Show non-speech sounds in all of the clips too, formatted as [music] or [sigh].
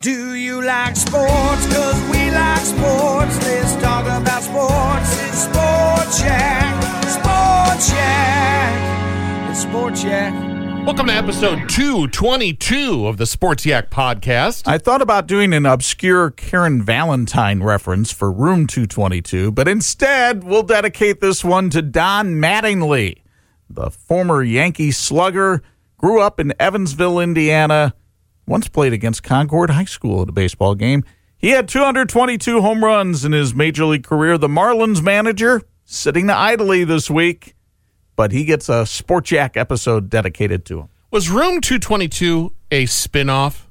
Do you like sports? Cause we like sports. Let's talk about sports. It's Sports Yak. Sports Yak. It's Sports Yak. Welcome to episode 222 of the Sports Yak podcast. I thought about doing an obscure Karen Valentine reference for Room 222, but instead we'll dedicate this one to Don Mattingly, the former Yankee slugger, grew up in Evansville, Indiana, once played against Concord High School at a baseball game. He had 222 home runs in his major league career. The Marlins manager sitting idly this week, but he gets a Sports Yak episode dedicated to him. Was Room 222 a spin-off?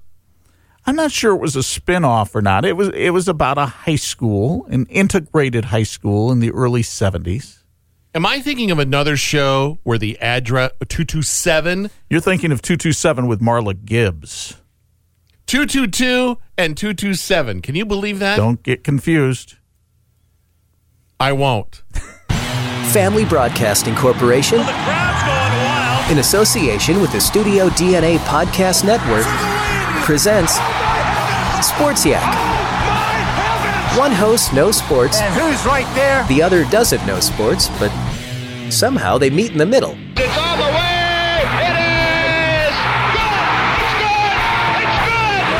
I'm not sure it was a spin-off or not. It was it was about a high school, an integrated high school in the early 70s. Am I thinking of another show where the address 227, You're thinking of 227 with Marla Gibbs. 222 and 227? Can you believe that? Don't get confused. I won't. Family Broadcasting Corporation, in association with the Studio DNA Podcast Network, presents Sports Yak. One host knows sports, And who's right there? the other doesn't know sports, but somehow they meet in the middle. It's on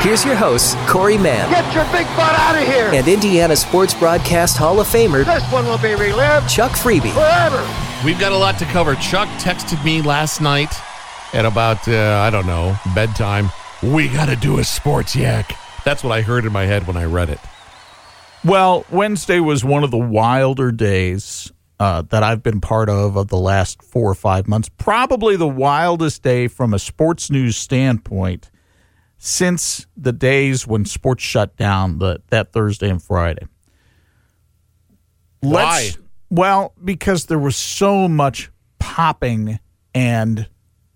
Here's your hosts, Corey Mann Get your big butt out of here. and Indiana Sports Broadcast Hall of Famer This one will be relived Chuck Freeby. forever. We've got a lot to cover. Chuck texted me last night at about, uh, I don't know, bedtime. We got to do a sports yak. That's what I heard in my head when I read it. Well, Wednesday was one of the wilder days uh, that I've been part of of the last four or five months. Probably the wildest day from a sports news standpoint since the days when sports shut down the, that Thursday and Friday. Why? well, because there was so much popping, and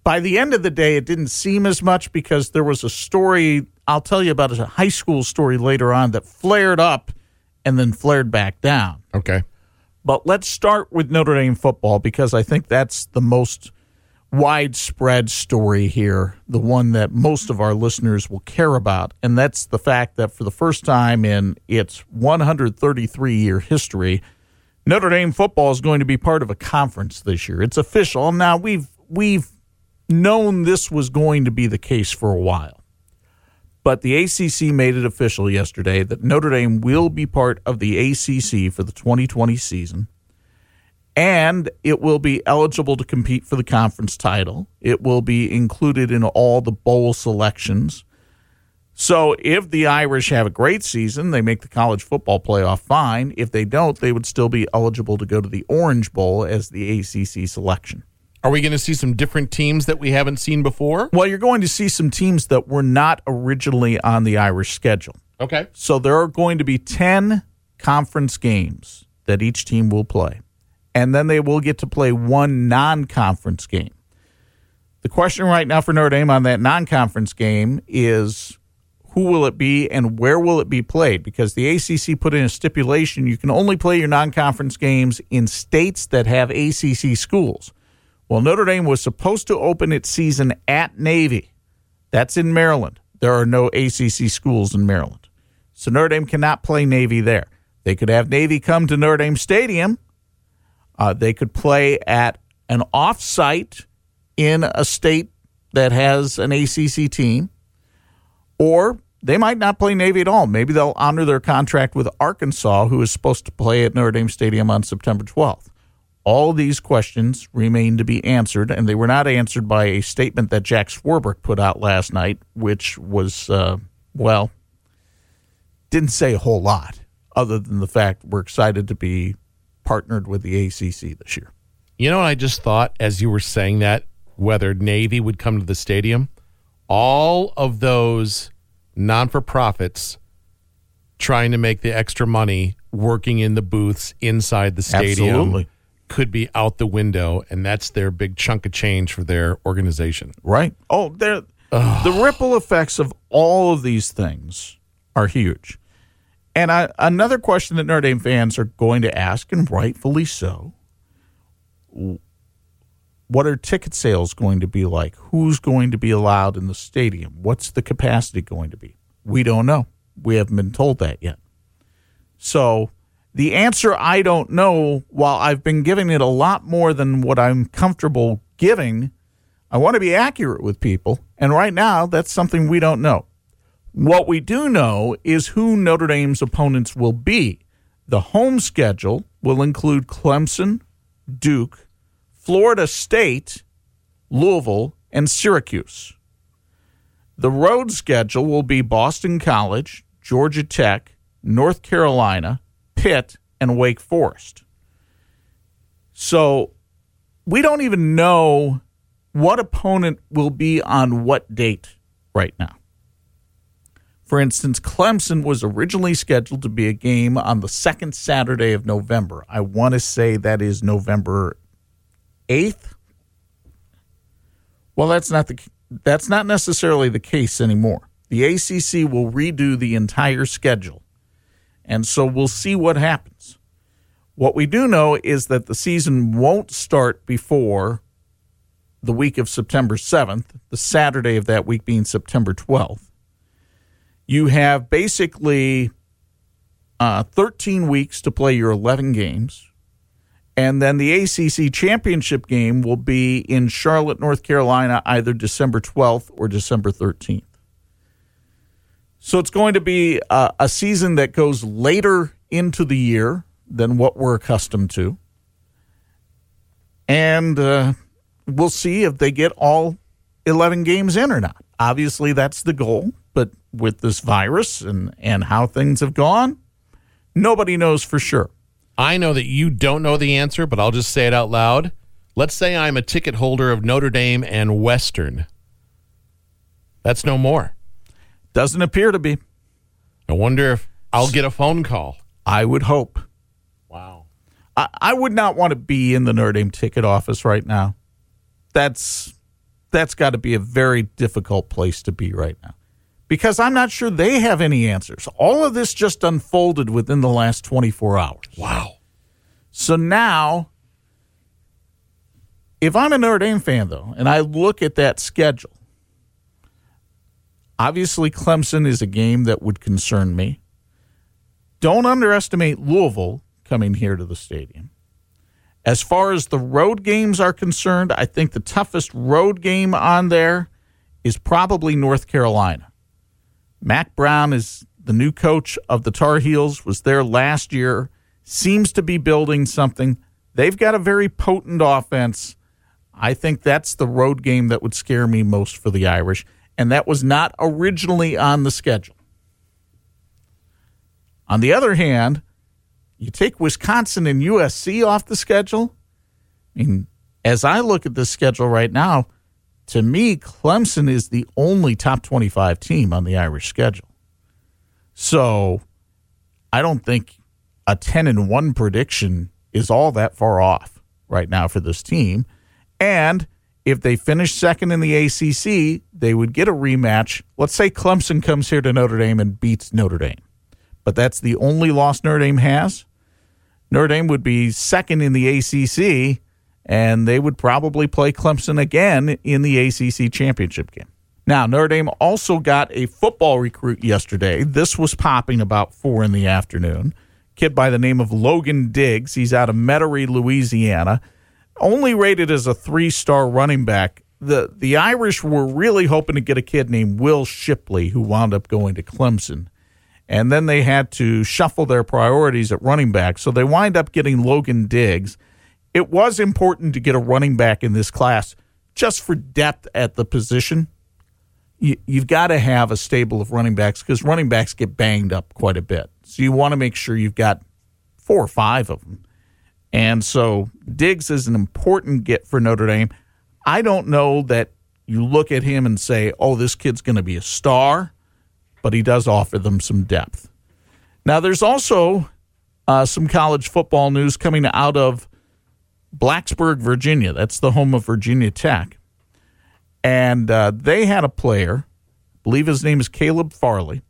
by the end of the day, it didn't seem as much because there was a story. I'll tell you about a high school story later on that flared up and then flared back down. Okay. But let's start with Notre Dame football because I think that's the most widespread story here, the one that most of our listeners will care about. And that's the fact that for the first time in its 133 year history, Notre Dame football is going to be part of a conference this year. It's official. Now we've we've known this was going to be the case for a while. But the ACC made it official yesterday that Notre Dame will be part of the ACC for the 2020 season. And it will be eligible to compete for the conference title. It will be included in all the bowl selections. So if the Irish have a great season, they make the college football playoff fine. If they don't, they would still be eligible to go to the Orange Bowl as the ACC selection. Are we going to see some different teams that we haven't seen before? Well, you're going to see some teams that were not originally on the Irish schedule. Okay. So there are going to be 10 conference games that each team will play. And then they will get to play one non conference game. The question right now for Notre Dame on that non conference game is who will it be and where will it be played? Because the ACC put in a stipulation you can only play your non conference games in states that have ACC schools. Well, Notre Dame was supposed to open its season at Navy. That's in Maryland. There are no ACC schools in Maryland. So Notre Dame cannot play Navy there. They could have Navy come to Notre Dame Stadium. Uh, they could play at an off-site in a state that has an ACC team, or they might not play Navy at all. Maybe they'll honor their contract with Arkansas, who is supposed to play at Notre Dame Stadium on September 12th. All these questions remain to be answered, and they were not answered by a statement that Jack Swarbrick put out last night, which was, uh, well, didn't say a whole lot other than the fact we're excited to be partnered with the ACC this year. You know what I just thought as you were saying that, whether Navy would come to the stadium? All of those non for profits trying to make the extra money working in the booths inside the stadium Absolutely. could be out the window, and that's their big chunk of change for their organization. Right. Oh. The ripple effects of all of these things are huge. And I, another question that Notre Dame fans are going to ask, and rightfully so, what are ticket sales going to be like? Who's going to be allowed in the stadium? What's the capacity going to be? We don't know. We haven't been told that yet. So the answer I don't know, while I've been giving it a lot more than what I'm comfortable giving, I want to be accurate with people. And right now, that's something we don't know. What we do know is who Notre Dame's opponents will be. The home schedule will include Clemson, Duke, Florida State, Louisville, and Syracuse. The road schedule will be Boston College, Georgia Tech, North Carolina, Pitt, and Wake Forest. So we don't even know what opponent will be on what date right now. For instance, Clemson was originally scheduled to be a game on the second Saturday of November. I want to say that is November 8th. Well, that's not the that's not necessarily the case anymore. The ACC will redo the entire schedule. And so we'll see what happens. What we do know is that the season won't start before the week of September 7th, the Saturday of that week being September 12th. You have basically uh, 13 weeks to play your 11 games. And then the ACC championship game will be in Charlotte, North Carolina, either December 12th or December 13th. So it's going to be a, a season that goes later into the year than what we're accustomed to. And uh, we'll see if they get all 11 games in or not. Obviously, that's the goal. But with this virus and, and how things have gone, nobody knows for sure. I know that you don't know the answer, but I'll just say it out loud. Let's say I'm a ticket holder of Notre Dame and Western. That's no more. Doesn't appear to be. I wonder if I'll get a phone call. I would hope. Wow. I, I would not want to be in the Notre Dame ticket office right now. That's that's got to be a very difficult place to be right now. Because I'm not sure they have any answers. All of this just unfolded within the last 24 hours. Wow. So now, if I'm a Notre Dame fan, though, and I look at that schedule, obviously Clemson is a game that would concern me. Don't underestimate Louisville coming here to the stadium. As far as the road games are concerned, I think the toughest road game on there is probably North Carolina. Mack Brown is the new coach of the Tar Heels, was there last year, seems to be building something. They've got a very potent offense. I think that's the road game that would scare me most for the Irish, and that was not originally on the schedule. On the other hand, you take Wisconsin and USC off the schedule. I mean, as I look at this schedule right now, to me, Clemson is the only top 25 team on the Irish schedule. So I don't think a 10 and 1 prediction is all that far off right now for this team. And If they finish second in the ACC, they would get a rematch. Let's say Clemson comes here to Notre Dame and beats Notre Dame, but that's the only loss Notre Dame has. Notre Dame would be second in the ACC, and they would probably play Clemson again in the ACC championship game. Now, Notre Dame also got a football recruit yesterday. This was popping about four in the afternoon. Kid by the name of Logan Diggs. He's out of Metairie, Louisiana. Only rated as a three star running back. The the Irish were really hoping to get a kid named Will Shipley, who wound up going to Clemson. And then they had to shuffle their priorities at running back. So they wind up getting Logan Diggs. It was important to get a running back in this class just for depth at the position you, you've got to have a stable of running backs because running backs get banged up quite a bit. So you want to make sure you've got four or five of them. And so Diggs is an important get for Notre Dame. I don't know that you look at him and say, oh, this kid's going to be a star, but he does offer them some depth. Now, there's also uh, some college football news coming out of Blacksburg, Virginia. That's the home of Virginia Tech and uh, they had a player, I believe his name is Caleb Farley,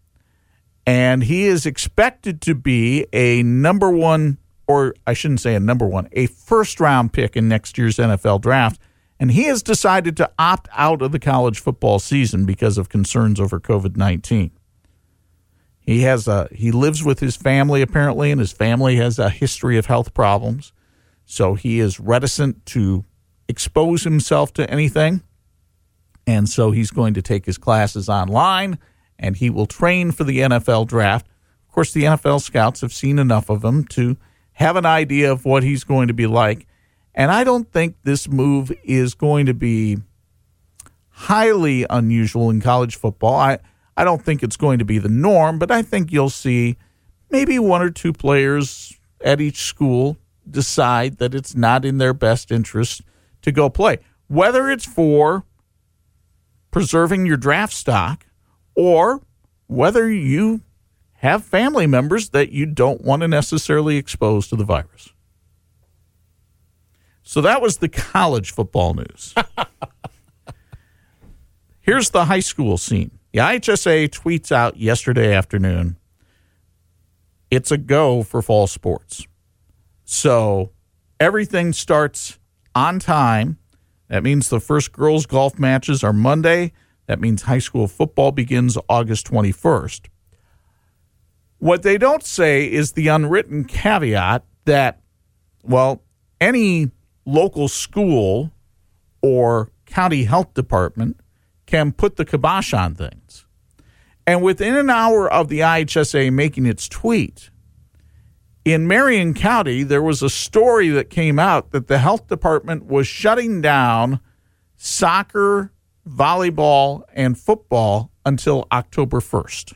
and he is expected to be a number one, or I shouldn't say a number one, a first round pick in next year's NFL draft. And he has decided to opt out of the college football season because of concerns over COVID 19. He has a he lives with his family apparently, and his family has a history of health problems. So he is reticent to expose himself to anything. And so he's going to take his classes online and he will train for the NFL draft. Of course, the NFL scouts have seen enough of him to have an idea of what he's going to be like. And I don't think this move is going to be highly unusual in college football. I, I don't think it's going to be the norm, but I think you'll see maybe one or two players at each school decide that it's not in their best interest to go play. Whether it's for preserving your draft stock or whether you have family members that you don't want to necessarily expose to the virus. So that was the college football news. [laughs] Here's the high school scene. The IHSAA tweets out yesterday afternoon it's a go for fall sports. So everything starts on time that means the first girls' golf matches are Monday. That means high school football begins August 21st. What they don't say is the unwritten caveat that, well, any local school or county health department can put the kibosh on things. And within an hour of the IHSAA making its tweet, in Marion County, there was a story that came out that the health department was shutting down soccer, volleyball, and football until October 1st.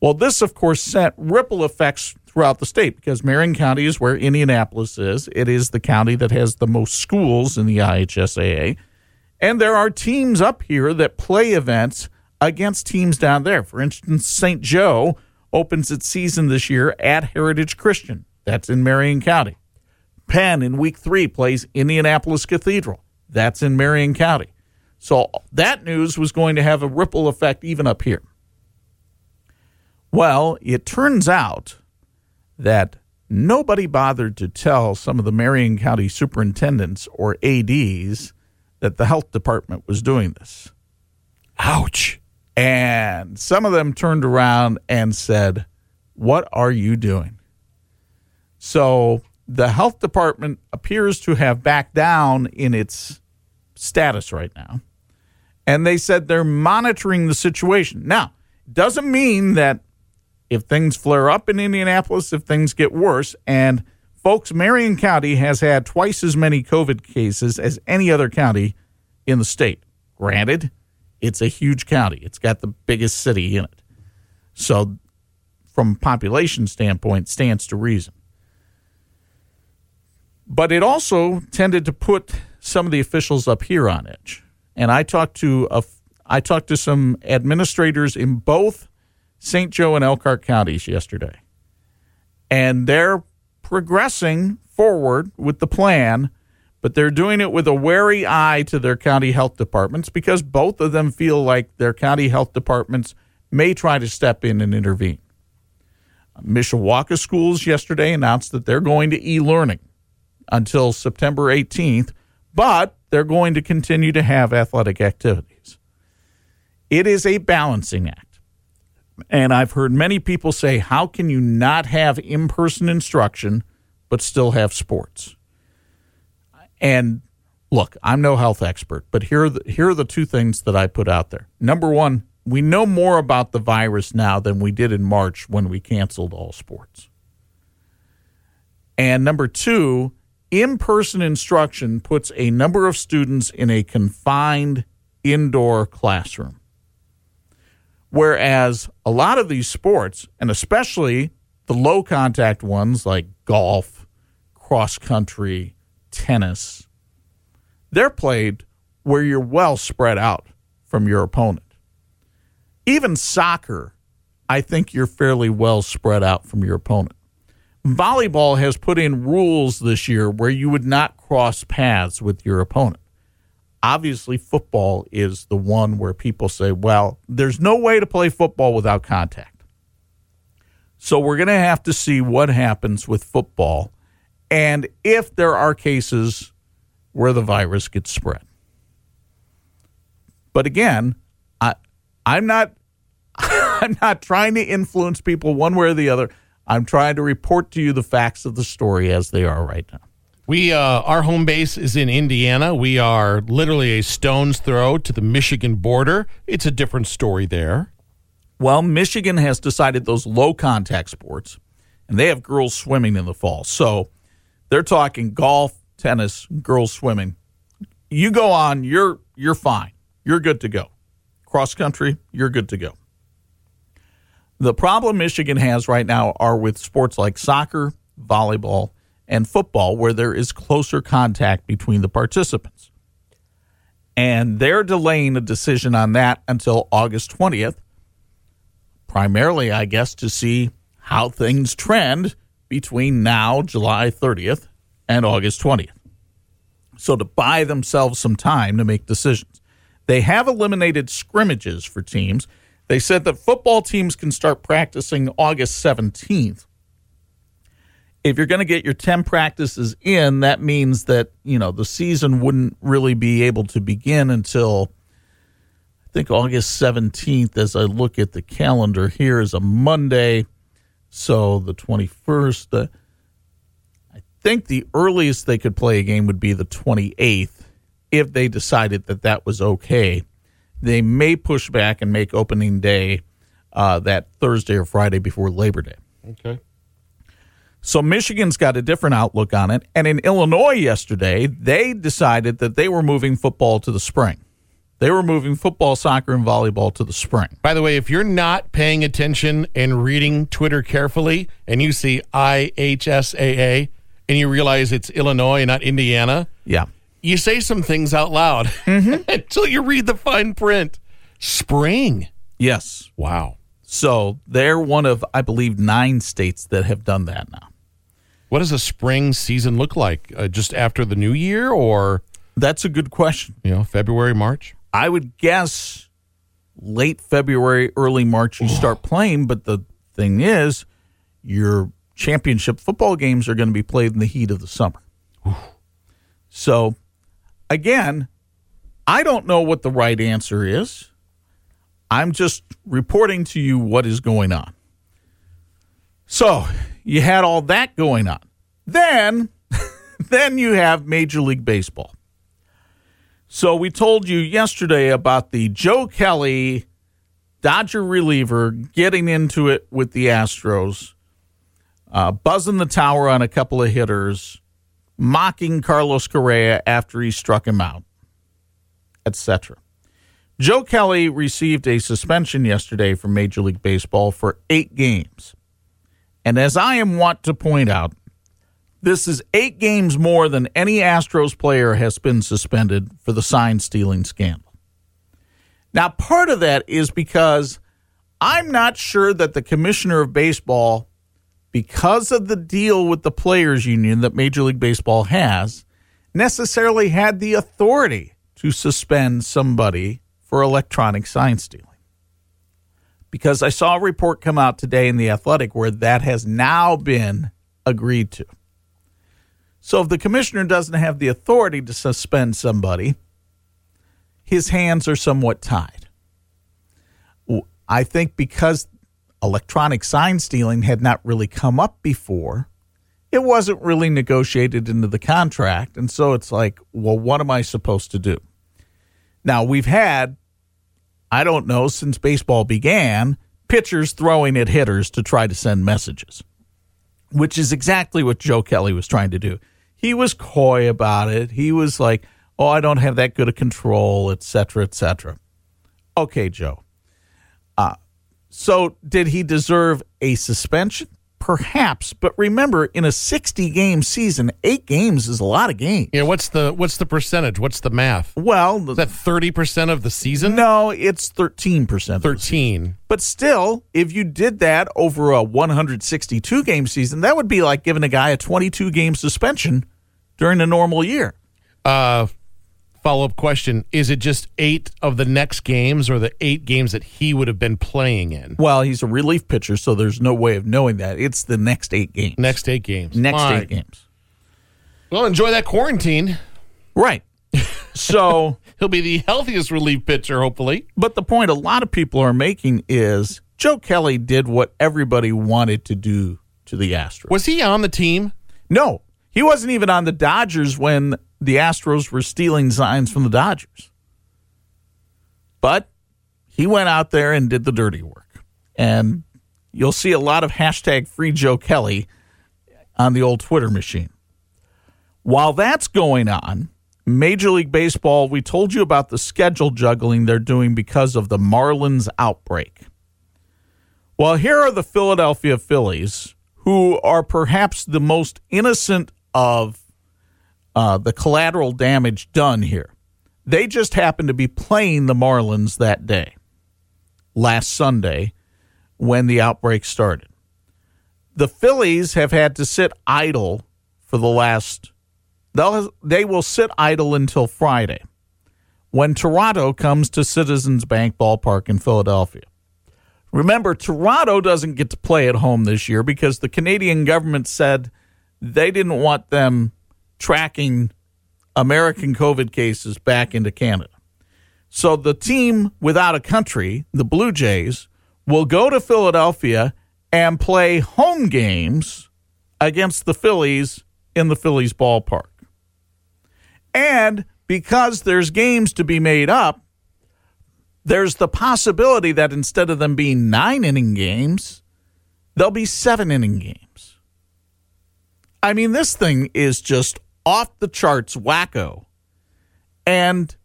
Well, this, of course, sent ripple effects throughout the state because Marion County is where Indianapolis is. It is the county that has the most schools in the IHSAA. And there are teams up here that play events against teams down there. For instance, St. Joe opens its season this year at Heritage Christian. That's in Marion County. Penn in week three plays Indianapolis Cathedral. That's in Marion County. So that news was going to have a ripple effect even up here. Well, it turns out that nobody bothered to tell some of the Marion County superintendents or ADs that the health department was doing this. Ouch. And some of them turned around and said, What are you doing? So the health department appears to have backed down in its status right now. And they said they're monitoring the situation. Now, doesn't mean that if things flare up in Indianapolis, if things get worse, and folks, Marion County has had twice as many COVID cases as any other county in the state. Granted, it's a huge county. It's got the biggest city in it. So, from population standpoint, stands to reason. But it also tended to put some of the officials up here on edge. And I talked to a, I talked to some administrators in both St. Joe and Elkhart counties yesterday, and they're progressing forward with the plan, but they're doing it with a wary eye to their county health departments because both of them feel like their county health departments may try to step in and intervene. Mishawaka schools yesterday announced that they're going to e learning until September 18th, but they're going to continue to have athletic activities. It is a balancing act. And I've heard many people say, how can you not have in person instruction but still have sports? And look, I'm no health expert, but here are the, here are the two things that I put out there. Number one, we know more about the virus now than we did in March when we canceled all sports. And number two, in person instruction puts a number of students in a confined indoor classroom. Whereas a lot of these sports, and especially the low contact ones like golf, cross country, tennis, they're played where you're well spread out from your opponent. Even soccer, I think you're fairly well spread out from your opponent. Volleyball has put in rules this year where you would not cross paths with your opponent. Obviously, football is the one where people say, well, there's no way to play football without contact. So we're going to have to see what happens with football and if there are cases where the virus gets spread. But again, I, I'm not [laughs] I'm not trying to influence people one way or the other. I'm trying to report to you the facts of the story as they are right now. We uh, our home base is in Indiana. We are literally a stone's throw to the Michigan border. It's a different story there. Well, Michigan has decided those low contact sports, and they have girls swimming in the fall. So they're talking golf, tennis, girls swimming. You go on, you're you're fine. You're good to go. Cross country, you're good to go. The problem Michigan has right now are with sports like soccer, volleyball, and football, where there is closer contact between the participants. And they're delaying a decision on that until August 20th, primarily, I guess, to see how things trend between now, July 30th, and August 20th. So, to buy themselves some time to make decisions. They have eliminated scrimmages for teams they said that football teams can start practicing August 17th. If you're going to get your 10 practices in, that means that, you know, the season wouldn't really be able to begin until I think August 17th as I look at the calendar here is a Monday. So the 21st, uh, I think the earliest they could play a game would be the 28th if they decided that that was okay they may push back and make opening day uh, that Thursday or Friday before Labor Day. Okay. So Michigan's got a different outlook on it. And in Illinois yesterday, they decided that they were moving football to the spring. They were moving football, soccer, and volleyball to the spring. By the way, if you're not paying attention and reading Twitter carefully and you see IHSAA and you realize it's Illinois and not Indiana, Yeah. you say some things out loud Mm-hmm. [laughs] until you read the fine print. Spring. Yes. Wow. So they're one of, I believe, nine states that have done that now. What does a spring season look like? Uh, just after the new year or, That's a good question. you know, February, March? I would guess late February, early March, you [sighs] start playing. But the thing is, your championship football games are going to be played in the heat of the summer. So, again, I don't know what the right answer is. I'm just reporting to you what is going on. So, you had all that going on. Then, [laughs] then you have Major League Baseball. So we told you yesterday about the Joe Kelly Dodger reliever getting into it with the Astros, uh, buzzing the tower on a couple of hitters, mocking Carlos Correa after he struck him out, etc. Joe Kelly received a suspension yesterday from Major League Baseball for eight games. And as I am wont to point out, this is eight games more than any Astros player has been suspended for the sign stealing scandal. Now, part of that is because I'm not sure that the commissioner of baseball, because of the deal with the players union that Major League Baseball has, necessarily had the authority to suspend somebody for electronic sign stealing. Because I saw a report come out today in The Athletic where that has now been agreed to. So if the commissioner doesn't have the authority to suspend somebody, his hands are somewhat tied. I think because electronic sign stealing had not really come up before, it wasn't really negotiated into the contract. And so it's like, well, what am I supposed to do? Now, we've had, I don't know, since baseball began, pitchers throwing at hitters to try to send messages, which is exactly what Joe Kelly was trying to do. He was coy about it. He was like, oh, I don't have that good a control, et cetera, et cetera. Okay, Joe. Uh, so did he deserve a suspension? Perhaps, but remember, in a 60 game season, eight games is a lot of games. Yeah, what's the what's the percentage? What's the math? Well, Is that thirty percent of the season? no, it's 13%. thirteen. But still, if you did that over a 162 game season, that would be like giving a guy a 22 game suspension during a normal year. Uh, follow up question: Is it just eight of the next games, or the eight games that he would have been playing in? Well, he's a relief pitcher, so there's no way of knowing that. It's the next eight games. Next eight games. next Fine. eight games. Well, enjoy that quarantine. Right. so, [laughs] He'll be the healthiest relief pitcher, hopefully. but the point a lot of people are making is Joe Kelly did what everybody wanted to do to the Astros. Was he on the team? No, he wasn't even on the Dodgers when the Astros were stealing signs from the Dodgers. But he went out there and did the dirty work. And you'll see a lot of hashtag free Joe Kelly on the old Twitter machine. While that's going on, Major League Baseball, we told you about the schedule juggling they're doing because of the Marlins outbreak. Well, here are the Philadelphia Phillies, who are perhaps the most innocent of uh, the collateral damage done here. They just happened to be playing the Marlins that day, last Sunday, when the outbreak started. The Phillies have had to sit idle for the last. They'll, they will sit idle until Friday, when Toronto comes to Citizens Bank Ballpark in Philadelphia. Remember, Toronto doesn't get to play at home this year because the Canadian government said they didn't want them tracking American COVID cases back into Canada. So the team without a country, the Blue Jays, will go to Philadelphia and play home games against the Phillies in the Phillies ballpark. And because there's games to be made up, there's the possibility that instead of them being nine inning games, they'll be seven inning games. I mean, this thing is just off the charts wacko. And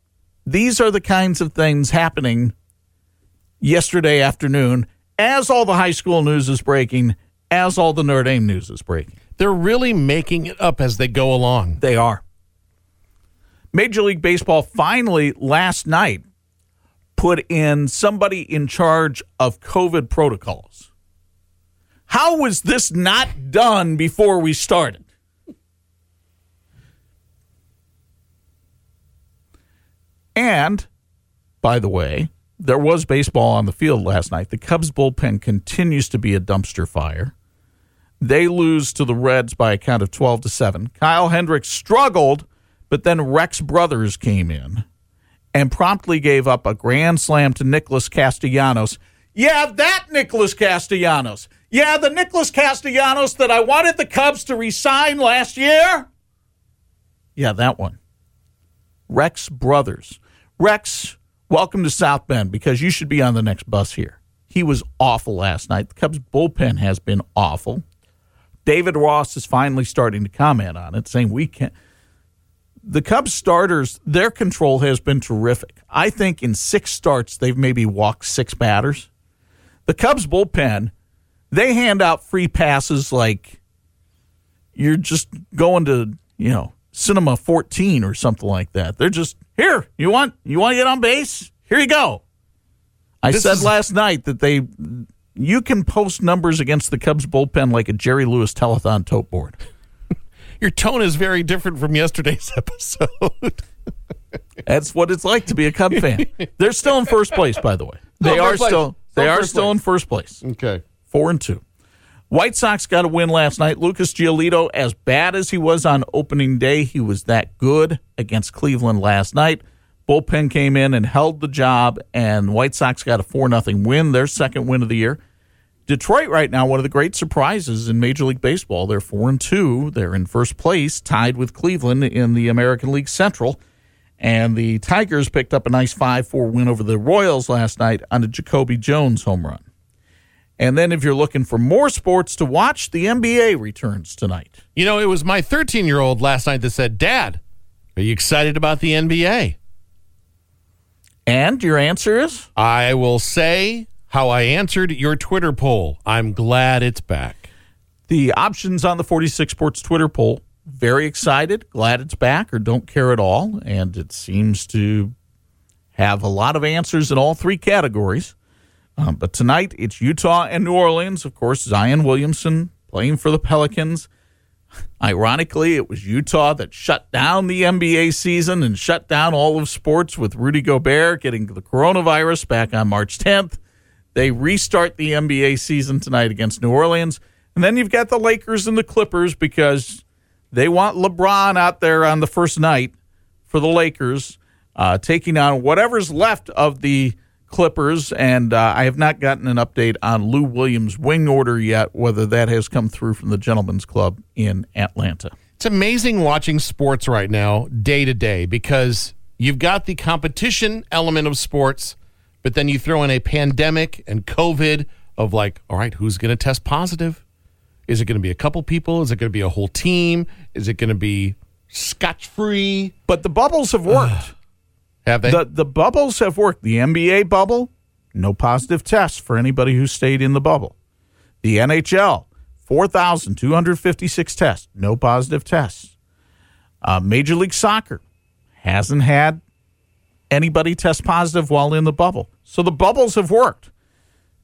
these are the kinds of things happening yesterday afternoon as all the high school news is breaking, as all the Notre Dame news is breaking. They're really making it up as they go along. They are. Major League Baseball finally last night put in somebody in charge of COVID protocols. How was this not done before we started? And, by the way, there was baseball on the field last night. The Cubs bullpen continues to be a dumpster fire. They lose to the Reds by a count of 12 to 7. Kyle Hendricks struggled, but then Rex Brothers came in and promptly gave up a grand slam to Nicholas Castellanos. Yeah, that Nicholas Castellanos. Yeah, the Nicholas Castellanos that I wanted the Cubs to resign last year. Yeah, that one. Rex Brothers. Rex, welcome to South Bend because you should be on the next bus here. He was awful last night. The Cubs bullpen has been awful. David Ross is finally starting to comment on it, saying we can't. The Cubs starters, their control has been terrific. I think in six starts, they've maybe walked six batters. The Cubs bullpen, they hand out free passes like you're just going to, you know, Cinema 14 or something like that. They're just here. You want you want to get on base? Here you go. I This said is- last night that they you can post numbers against the Cubs bullpen like a Jerry Lewis telethon tote board. [laughs] Your tone is very different from yesterday's [laughs] episode. [laughs] That's what it's like to be a Cub fan. They're still in first place, by the way. They Oh, are place. still they Still are first still in first place. okay. Four and two. White Sox got a win last night. Lucas Giolito, as bad as he was on opening day, he was that good against Cleveland last night. Bullpen came in and held the job, and White Sox got a four nothing win, their second win of the year. Detroit right now, one of the great surprises in Major League Baseball. They're four and two. They're in first place, tied with Cleveland in the American League Central. And the Tigers picked up a nice 5 4 win over the Royals last night on a Jacoby Jones home run. And then, if you're looking for more sports to watch, the NBA returns tonight. You know, it was my 13 year old last night that said, Dad, are you excited about the NBA? And your answer is I will say how I answered your Twitter poll. I'm glad it's back. the options on the 46 Sports Twitter poll. Very excited, glad it's back, or don't care at all. And it seems to have a lot of answers in all three categories. Um, but tonight, it's Utah and New Orleans. Of course, Zion Williamson playing for the Pelicans. Ironically, it was Utah that shut down the NBA season and shut down all of sports with Rudy Gobert getting the coronavirus back on March 10th. They restart the NBA season tonight against New Orleans. And then you've got the Lakers and the Clippers because they want LeBron out there on the first night for the Lakers, uh, taking on whatever's left of the Clippers. And uh, I have not gotten an update on Lou Williams' wing order yet, whether that has come through from the Gentlemen's Club in Atlanta. It's amazing watching sports right now, day to day, because you've got the competition element of sports, but then you throw in a pandemic and COVID of like, all right, who's going to test positive? Is it going to be a couple people? Is it going to be a whole team? Is it going to be scotch free? But the bubbles have worked. Have they? the the bubbles have worked. The NBA bubble, no positive tests for anybody who stayed in the bubble. The NHL, four thousand two hundred fifty six tests, no positive tests. Uh, Major League Soccer hasn't had anybody test positive while in the bubble. So the bubbles have worked.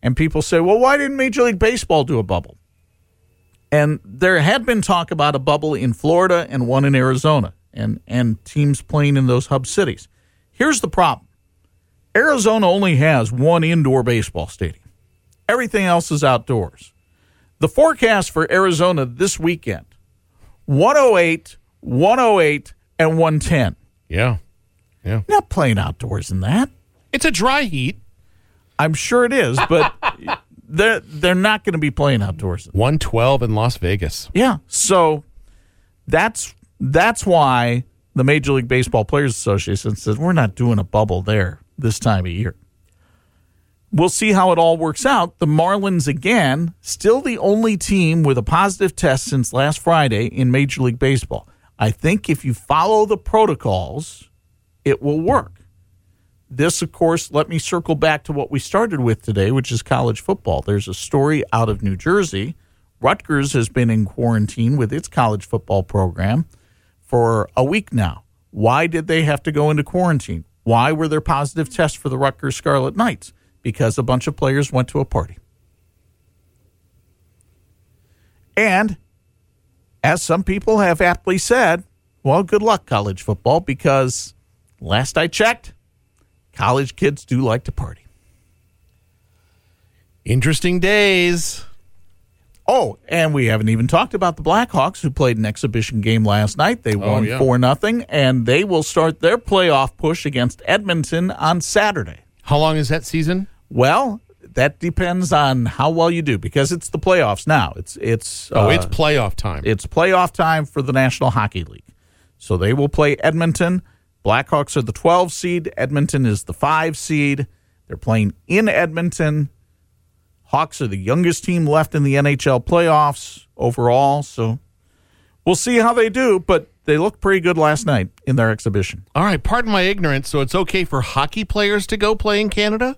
And people say, well, why didn't Major League Baseball do a bubble? And there had been talk about a bubble in Florida and one in Arizona and, and teams playing in those hub cities. Here's the problem Arizona only has one indoor baseball stadium, everything else is outdoors. The forecast for Arizona this weekend 108, 108, and 110. yeah. Yeah. Not playing outdoors in that. It's a dry heat. I'm sure it is, but [laughs] they're, they're not going to be playing outdoors. 112 in Las Vegas. Yeah. So that's that's why the Major League Baseball Players Association says we're not doing a bubble there this time of year. We'll see how it all works out. The Marlins again, still the only team with a positive test since last Friday in Major League Baseball. I think if you follow the protocols, it will work. This, of course, let me circle back to what we started with today, which is college football. There's a story out of New Jersey. Rutgers has been in quarantine with its college football program for a week now. Why did they have to go into quarantine? Why were there positive tests for the Rutgers Scarlet Knights? Because a bunch of players went to a party. And as some people have aptly said, well, good luck, college football, because last I checked, college kids do like to party. Interesting days. Oh, and we haven't even talked about the Blackhawks who played an exhibition game last night. They won yeah. 4 nothing, and they will start their playoff push against Edmonton on Saturday. How long is that season? Well, that depends on how well you do because it's the playoffs now. It's it's Oh, uh, it's playoff time. it's playoff time for the National Hockey League. So they will play Edmonton. Blackhawks are the 12 seed. Edmonton is the 5 seed. They're playing in Edmonton. Hawks are the youngest team left in the NHL playoffs overall. So we'll see how they do, but they looked pretty good last night in their exhibition. All right, pardon my ignorance. So it's okay for hockey players to go play in Canada?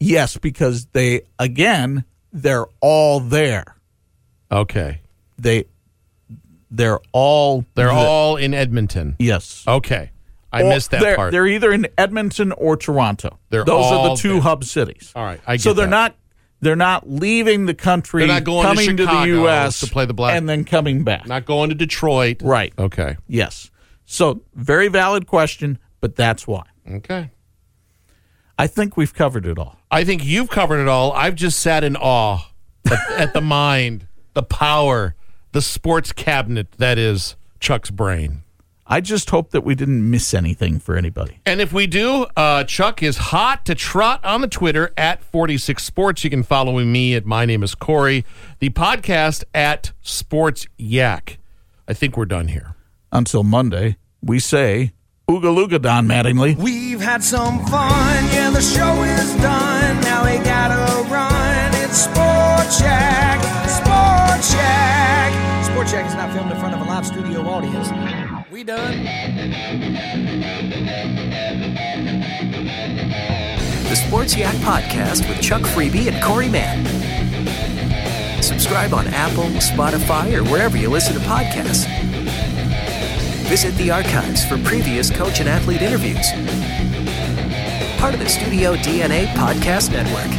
Yes, because they, again, they're all there. Okay. They, they're all, They're the- all in Edmonton. yes. Okay. I Or missed that they're, part. They're either in Edmonton or Toronto. They're Those are the two there. hub cities. All right, I so they're that. not They're not leaving the country, They're not going to coming to, the Chicago U.S. to play the Black- and then coming back. Not going to Detroit. right. Okay. Yes. So very valid question, but that's why. Okay. I think we've covered it all. I think you've covered it all. I've just sat in awe at, at the [laughs] mind, the power, the sports cabinet that is Chuck's brain. I just hope that we didn't miss anything for anybody. And if we do, uh, Chuck is hot to trot on the Twitter at 46 Sports. You can follow me at My Name is Corey. The podcast at Sports Yak. I think we're done here. Until Monday, we say Ooga Looga Don Mattingly. We've had some fun, yeah, the show is done. Now we gotta run. It's Sports Yak. Sports Yak. Sports Yak is not filmed in front of a live studio audience. We done. The Sports Yak Podcast with Chuck Freeby and Corey Mann. Subscribe on Apple, Spotify, or wherever you listen to podcasts. Visit the archives for previous coach and athlete interviews. Part of the Studio DNA Podcast Network.